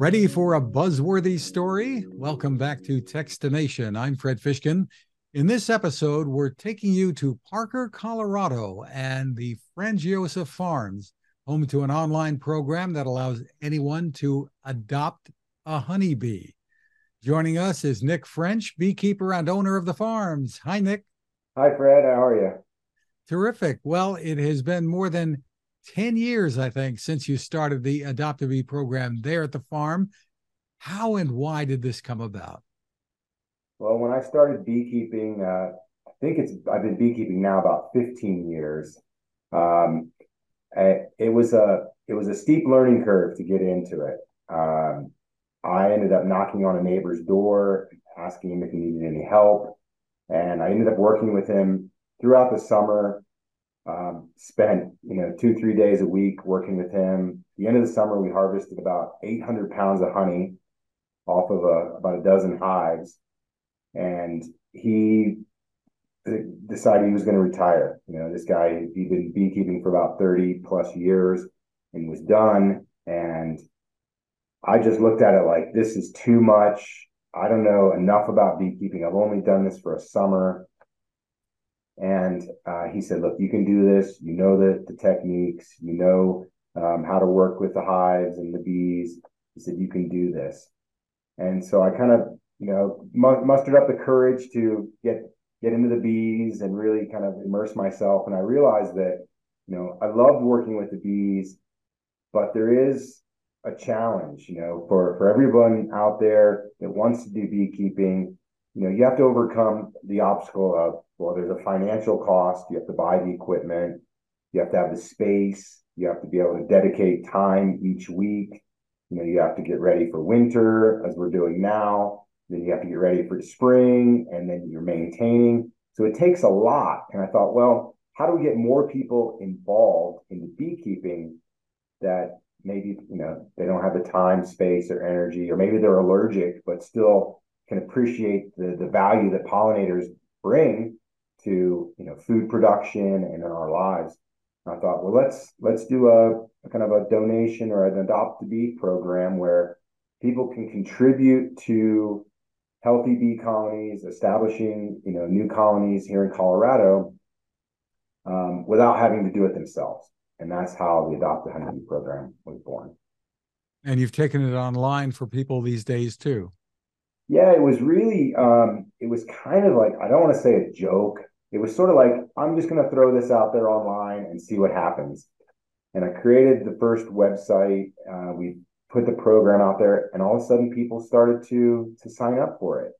Ready for a buzzworthy story? Welcome back to Techstination. I'm Fred Fishkin. In this episode, we're taking you to Parker, Colorado, and the Frangiosa Farms, home to an online program that allows anyone to adopt a honeybee. Joining us is Nick French, beekeeper and owner of the farms. Hi, Nick. Hi, Fred. How are you? Terrific. Well, it has been more than 10 years, I think, since you started the Adopt a Bee program there at the farm. How and why did this come about? Well, when I started beekeeping, uh, I think it's I've been beekeeping now about 15 years. Um, it was a it was a steep learning curve to get into it. Um, I ended up knocking on a neighbor's door, asking him if he needed any help, and I ended up working with him throughout the summer um, spent you know two three days a week working with him. At the end of the summer, we harvested about 800 pounds of honey off of a, about a dozen hives, and he decided he was going to retire. You know, this guy he'd been beekeeping for about 30 plus years and was done. And I just looked at it like this is too much. I don't know enough about beekeeping. I've only done this for a summer. And uh, he said, look, you can do this. You know the, the techniques, you know um, how to work with the hives and the bees. He said, you can do this. And so I kind of, you know, mustered up the courage to get get into the bees and really kind of immerse myself. And I realized that, you know, I loved working with the bees, but there is a challenge, you know, for for everyone out there that wants to do beekeeping. You know, you have to overcome the obstacle of well, there's a financial cost. You have to buy the equipment. You have to have the space. You have to be able to dedicate time each week. You know, you have to get ready for winter, as we're doing now. Then you have to get ready for spring, and then you're maintaining. So it takes a lot. And I thought, well, how do we get more people involved in the beekeeping that maybe you know they don't have the time, space, or energy, or maybe they're allergic, but still can appreciate the the value that pollinators bring to you know food production and in our lives. And I thought, well, let's let's do a, a kind of a donation or an adopt a bee program where people can contribute to healthy bee colonies, establishing you know new colonies here in Colorado um, without having to do it themselves. And that's how the Adopt a Honeybee program was born. And you've taken it online for people these days too. Yeah, it was really, um, it was kind of like, I don't want to say a joke. It was sort of like, I'm just going to throw this out there online and see what happens. And I created the first website. Uh, we put the program out there, and all of a sudden, people started to to sign up for it,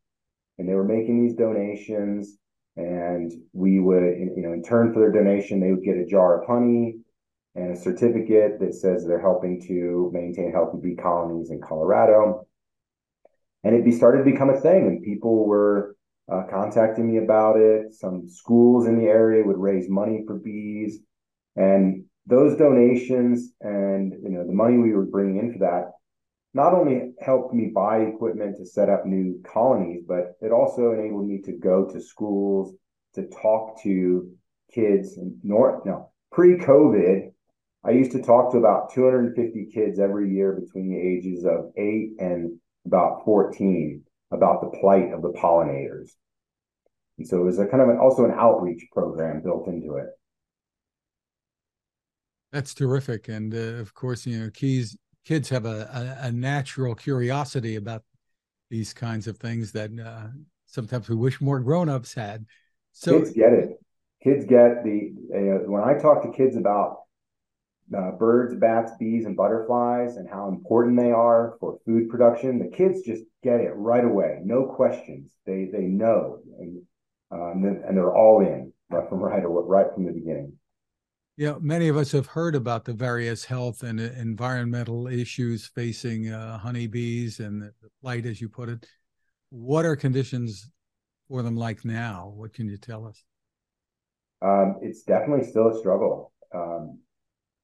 and they were making these donations. And we would, you know, in turn for their donation, they would get a jar of honey and a certificate that says they're helping to maintain healthy bee colonies in Colorado and it started to become a thing and people were uh, contacting me about it. Some schools in the area would raise money for bees. And those donations and you know the money we were bringing in for that not only helped me buy equipment to set up new colonies but it also enabled me to go to schools to talk to kids in north no pre-covid i used to talk to about 250 kids every year between the ages of 8 and about 14 about the plight of the pollinators. And so it was a kind of an, also an outreach program built into it. That's terrific. And uh, of course, you know, keys, kids have a, a, a, natural curiosity about these kinds of things that uh, sometimes we wish more grown-ups had. So kids get it. Kids get the, uh, when I talk to kids about uh, birds, bats, bees, and butterflies and how important they are for food production. The kids just get it right away, no questions. They they know, and um, and they're all in right from right right from the beginning. Yeah, many of us have heard about the various health and environmental issues facing uh, honeybees and the plight, as you put it. What are conditions for them like now? What can you tell us? Um, it's definitely still a struggle. Um,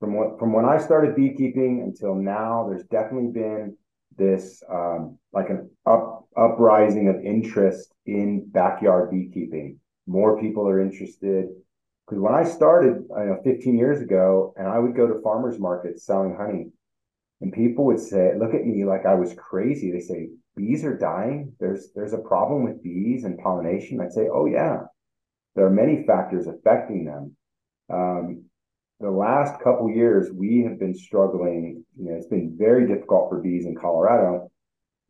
from what from when I started beekeeping until now, there's definitely been this um, like an up uprising of interest in backyard beekeeping. More people are interested because when I started, I know 15 years ago, and I would go to farmers markets selling honey, And people would say, look at me like I was crazy. They say, bees are dying. There's there's a problem with bees and pollination. I'd say, oh yeah, there are many factors affecting them. Um, the last couple years, we have been struggling. You know, it's been very difficult for bees in Colorado.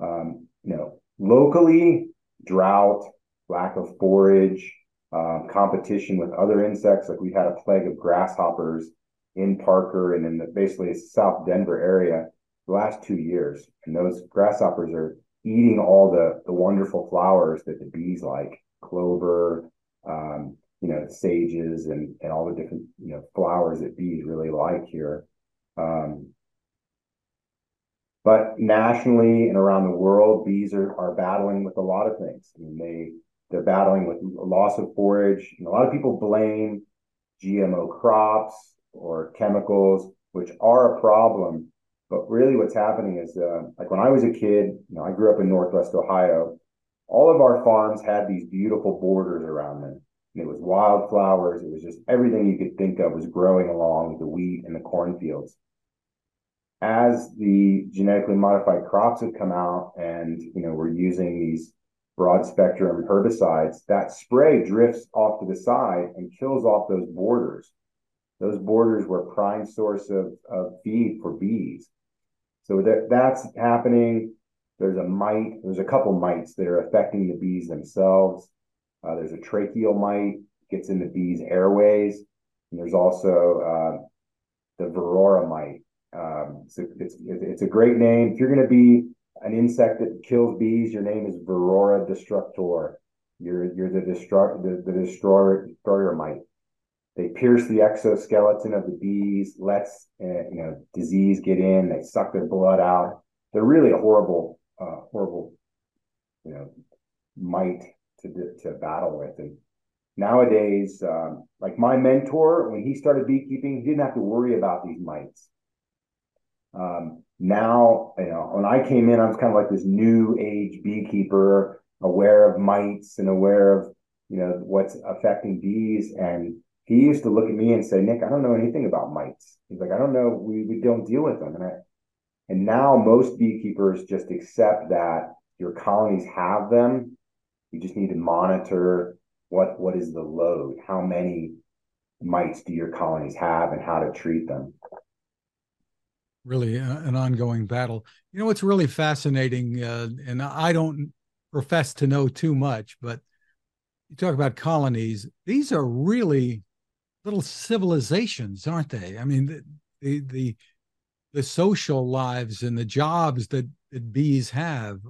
Um, you know, locally, drought, lack of forage, um, competition with other insects. Like we've had a plague of grasshoppers in Parker and in the, basically South Denver area the last two years. And those grasshoppers are eating all the, the wonderful flowers that the bees like clover, um, you know, sages and, and all the different, you know, flowers that bees really like here. Um, but nationally and around the world, bees are, are battling with a lot of things. I mean, they, they're battling with loss of forage. And a lot of people blame GMO crops or chemicals, which are a problem. But really, what's happening is, uh, like when I was a kid, you know, I grew up in Northwest Ohio. All of our farms had these beautiful borders around them. And it was wildflowers. It was just everything you could think of was growing along the wheat and the cornfields. As the genetically modified crops have come out, and you know, we're using these broad spectrum herbicides, that spray drifts off to the side and kills off those borders. Those borders were a prime source of, of feed for bees. So that, that's happening. There's a mite, there's a couple mites that are affecting the bees themselves. Uh, there's a tracheal mite, gets in the bees' airways. And there's also uh, the varroa mite. Um, it's, it's, it's a great name. If you're going to be an insect that kills bees, your name is Varroa destructor. You're you're the destroy the, the destroyer destroyer mite. They pierce the exoskeleton of the bees, lets uh, you know disease get in. They suck their blood out. They're really a horrible, uh, horrible, you know, mite to to battle with. And nowadays, um, like my mentor, when he started beekeeping, he didn't have to worry about these mites. Um, now, you know, when I came in, I was kind of like this new age beekeeper, aware of mites and aware of, you know, what's affecting bees. And he used to look at me and say, Nick, I don't know anything about mites. He's like, I don't know, we, we don't deal with them. And I, and now most beekeepers just accept that your colonies have them. You just need to monitor what what is the load, how many mites do your colonies have, and how to treat them really uh, an ongoing battle. You know what's really fascinating, uh, and I don't profess to know too much, but you talk about colonies; these are really little civilizations, aren't they? I mean, the the the, the social lives and the jobs that, that bees have.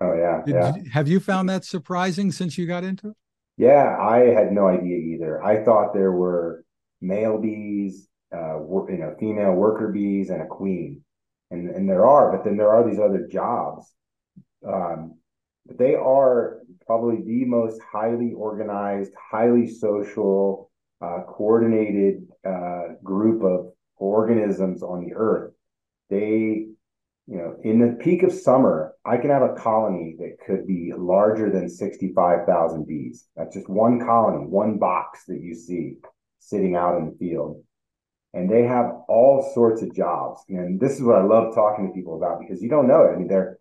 Oh yeah, Did, yeah. Have you found that surprising since you got into it? Yeah, I had no idea either. I thought there were male bees uh, you know, female worker bees and a queen. And, and there are, but then there are these other jobs. Um, but they are probably the most highly organized, highly social, uh, coordinated uh, group of organisms on the earth. They, you know, in the peak of summer, I can have a colony that could be larger than 65,000 bees. That's just one colony, one box that you see sitting out in the field and they have all sorts of jobs. And this is what I love talking to people about because you don't know it. I mean, they're,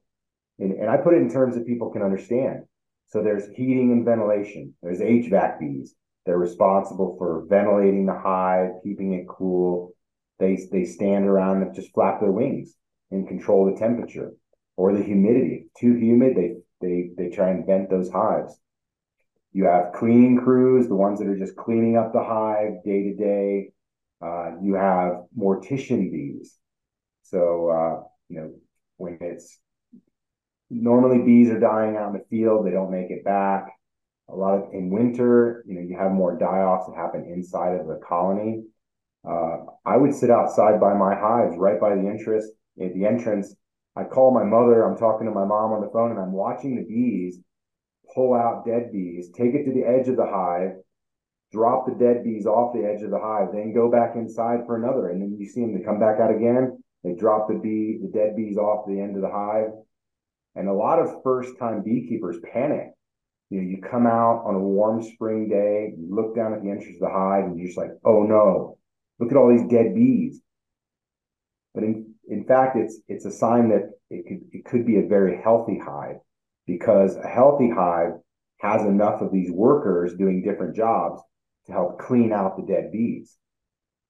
and, and I put it in terms that people can understand. So there's heating and ventilation. There's HVAC bees. They're responsible for ventilating the hive, keeping it cool. They they stand around and just flap their wings and control the temperature or the humidity. Too humid, they they they try and vent those hives. You have cleaning crews, the ones that are just cleaning up the hive day to day uh, you have mortician bees. So, uh, you know, when it's normally bees are dying out in the field, they don't make it back. A lot of in winter, you know, you have more die offs that happen inside of the colony. Uh, I would sit outside by my hives, right by the entrance. At the entrance, I call my mother. I'm talking to my mom on the phone, and I'm watching the bees pull out dead bees, take it to the edge of the hive, drop the dead bees off the edge of the hive, then go back inside for another. And then you see them to come back out again. They drop the bee, the dead bees off the end of the hive. And a lot of first time beekeepers panic. You know, you come out on a warm spring day, you look down at the entrance of the hive, and you're just like, oh no, look at all these dead bees. But in, in fact, it's it's a sign that it could it could be a very healthy hive because a healthy hive has enough of these workers doing different jobs to help clean out the dead bees.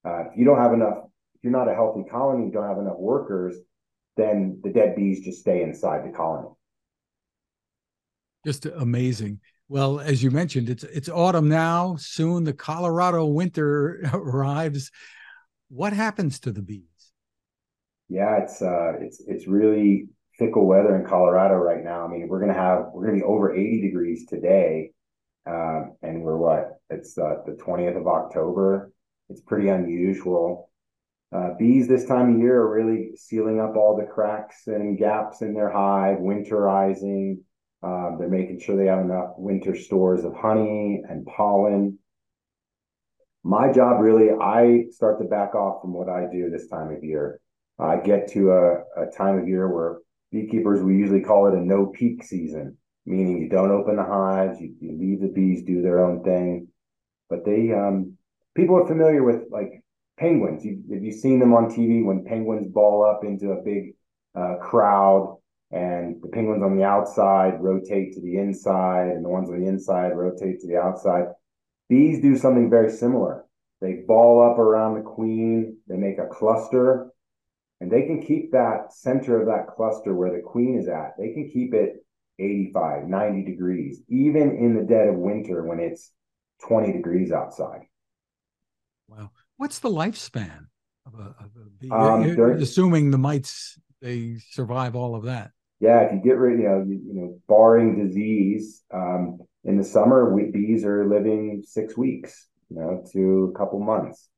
Uh, if you don't have enough, if you're not a healthy colony, you don't have enough workers, then the dead bees just stay inside the colony. Just amazing. Well, as you mentioned, it's it's autumn now. Soon the Colorado winter arrives. What happens to the bees? Yeah, it's uh, it's it's really fickle weather in Colorado right now. I mean, we're gonna have we're gonna be over 80 degrees today, uh, and we're what? It's uh, the 20th of October. It's pretty unusual. Uh, bees this time of year are really sealing up all the cracks and gaps in their hive, winterizing. Um, they're making sure they have enough winter stores of honey and pollen. My job really, I start to back off from what I do this time of year. I get to a, a time of year where beekeepers, we usually call it a no peek season, meaning you don't open the hives, you, you leave the bees do their own thing. But they, um, people are familiar with like penguins. You, have you seen them on TV when penguins ball up into a big uh, crowd and the penguins on the outside rotate to the inside and the ones on the inside rotate to the outside? Bees do something very similar. They ball up around the queen, they make a cluster, and they can keep that center of that cluster where the queen is at, they can keep it 85, 90 degrees, even in the dead of winter when it's 20 degrees outside. Wow. What's the lifespan of a, of a bee? Um, during, assuming the mites, they survive all of that. Yeah, if you get rid, you know, you, you know, barring disease, um, in the summer, we, bees are living six weeks, you know, to a couple months.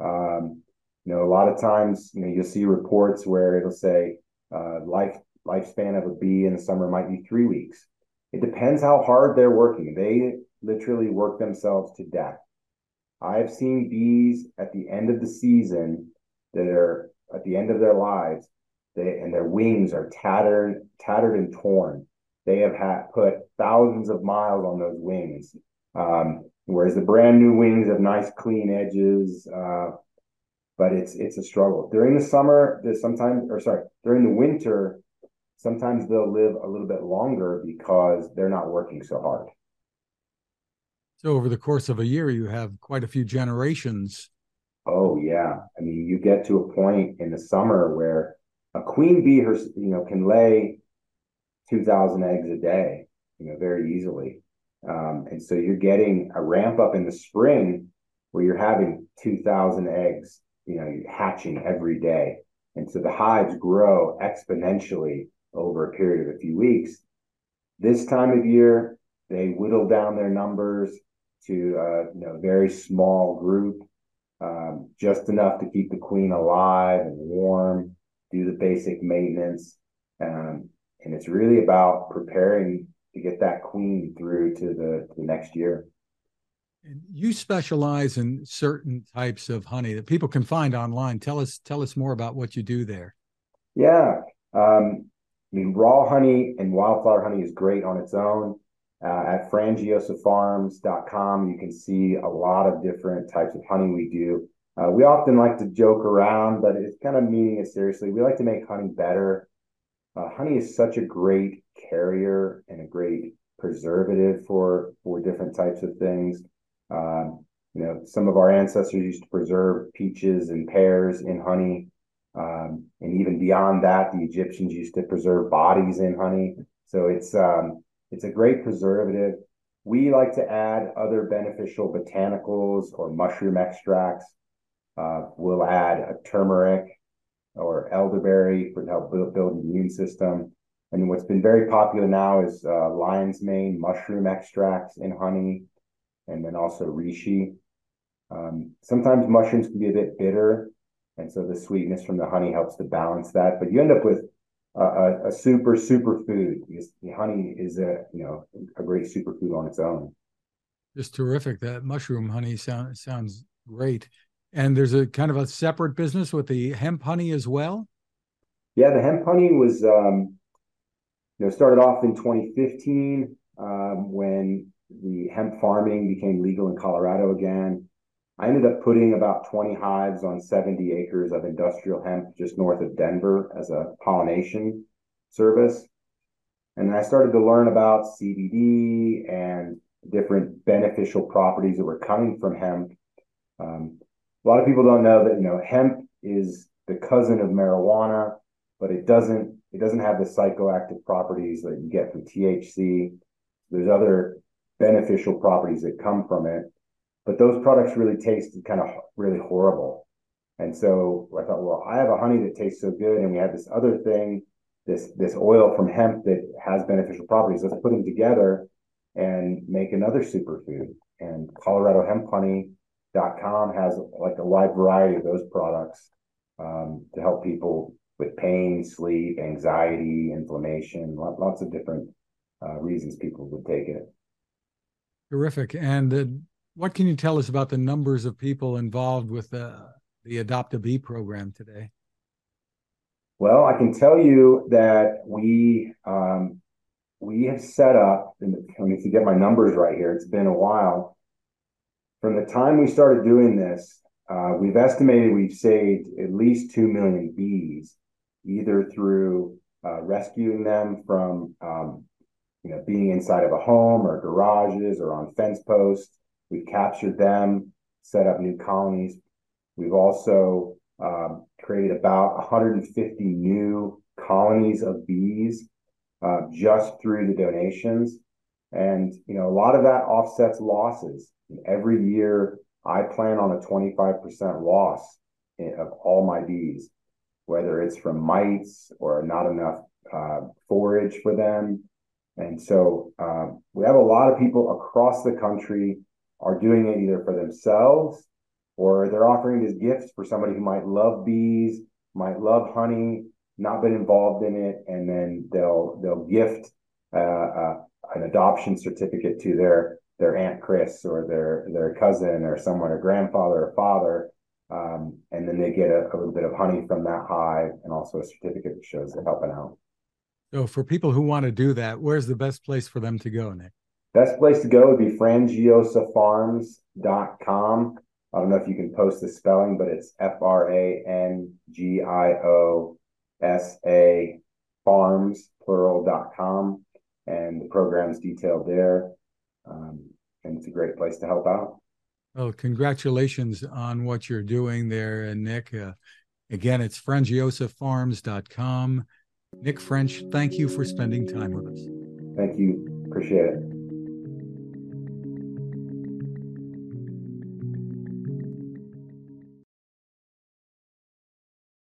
Um, you know, a lot of times, you know, you'll see reports where it'll say uh, life lifespan of a bee in the summer might be three weeks. It depends how hard they're working. They literally work themselves to death. I've seen bees at the end of the season that are at the end of their lives, they and their wings are tattered, tattered and torn. They have had put thousands of miles on those wings. Um, whereas the brand new wings have nice clean edges, uh, but it's it's a struggle during the summer. There's sometimes, or sorry, during the winter, sometimes they'll live a little bit longer because they're not working so hard. So over the course of a year, you have quite a few generations. Oh yeah, I mean, you get to a point in the summer where a queen bee, her you know, can lay two thousand eggs a day, you know, very easily. Um, and so you're getting a ramp up in the spring where you're having 2000 eggs you know, hatching every day. And so the hives grow exponentially over a period of a few weeks. This time of year, they whittle down their numbers to a you know, very small group, um, just enough to keep the queen alive and warm, do the basic maintenance. Um, and it's really about preparing to get that queen through to the, to the next year. And you specialize in certain types of honey that people can find online. Tell us tell us more about what you do there. Yeah. Um, I mean, raw honey and wildflower honey is great on its own. Uh, at frangiosafarms.com, you can see a lot of different types of honey we do. Uh, we often like to joke around, but it's kind of meaning it seriously. We like to make honey better. Uh, honey is such a great carrier and a great preservative for for different types of things. Um, you know, some of our ancestors used to preserve peaches and pears in honey. Um, and even beyond that, the Egyptians used to preserve bodies in honey. So it's um, it's a great preservative. We like to add other beneficial botanicals or mushroom extracts. Uh, we'll add a turmeric or elderberry for to help build, build the immune system. And what's been very popular now is uh, lion's mane mushroom extracts in honey and then also reishi. Um, sometimes mushrooms can be a bit bitter, and so the sweetness from the honey helps to balance that. But you end up with a, a, a super super food because the honey is a you know a great superfood on its own. Just terrific. That mushroom honey sound, sounds great. And there's a kind of a separate business with the hemp honey as well. Yeah, the hemp honey was um, you know started off in 2015 um, when the hemp farming became legal in Colorado again. I ended up putting about 20 hives on 70 acres of industrial hemp just north of Denver as a pollination service. And then I started to learn about CBD and different beneficial properties that were coming from hemp. Um, a lot of people don't know that you know hemp is the cousin of marijuana, but it doesn't it doesn't have the psychoactive properties that you get from THC. There's other beneficial properties that come from it, but those products really taste kind of really horrible. And so I thought, well, I have a honey that tastes so good, and we have this other thing, this this oil from hemp that has beneficial properties. Let's put them together and make another superfood. And ColoradoHempHoney.com has like a wide variety of those products um, to help people with pain, sleep, anxiety, inflammation, lots of different uh, reasons people would take it. Terrific. And uh, what can you tell us about the numbers of people involved with uh, the Adopt a Bee program today? Well, I can tell you that we um, we have set up. Let me get my numbers right here. It's been a while. From the time we started doing this, uh, we've estimated we've saved at least 2 million bees, either through uh, rescuing them from um, you know, being inside of a home or garages or on fence posts. We've captured them, set up new colonies. We've also um, created about 150 new colonies of bees uh, just through the donations. And, you know, a lot of that offsets losses. Every year, I plan on a 25% loss of all my bees, whether it's from mites or not enough uh, forage for them. And so um, we have a lot of people across the country are doing it either for themselves or they're offering as gifts for somebody who might love bees, might love honey, not been involved in it, and then they'll they'll gift uh, uh, an adoption certificate to their their aunt Chris or their their cousin or someone, or grandfather or father, um, and then they get a, a, little bit of honey from that hive and also a certificate that shows they're helping out. So, for people who want to do that, where's the best place for them to go, Nick? Best place to go would be frangiosafarms.com. I don't know if you can post the spelling, but it's F R A N G I O S A farms plural.com. And the program's detailed there. Um, and it's a great place to help out. Well, congratulations on what you're doing there, Nick. Uh, again, it's frangiosafarms.com. Nick French, thank you for spending time with us. Thank you. Appreciate it.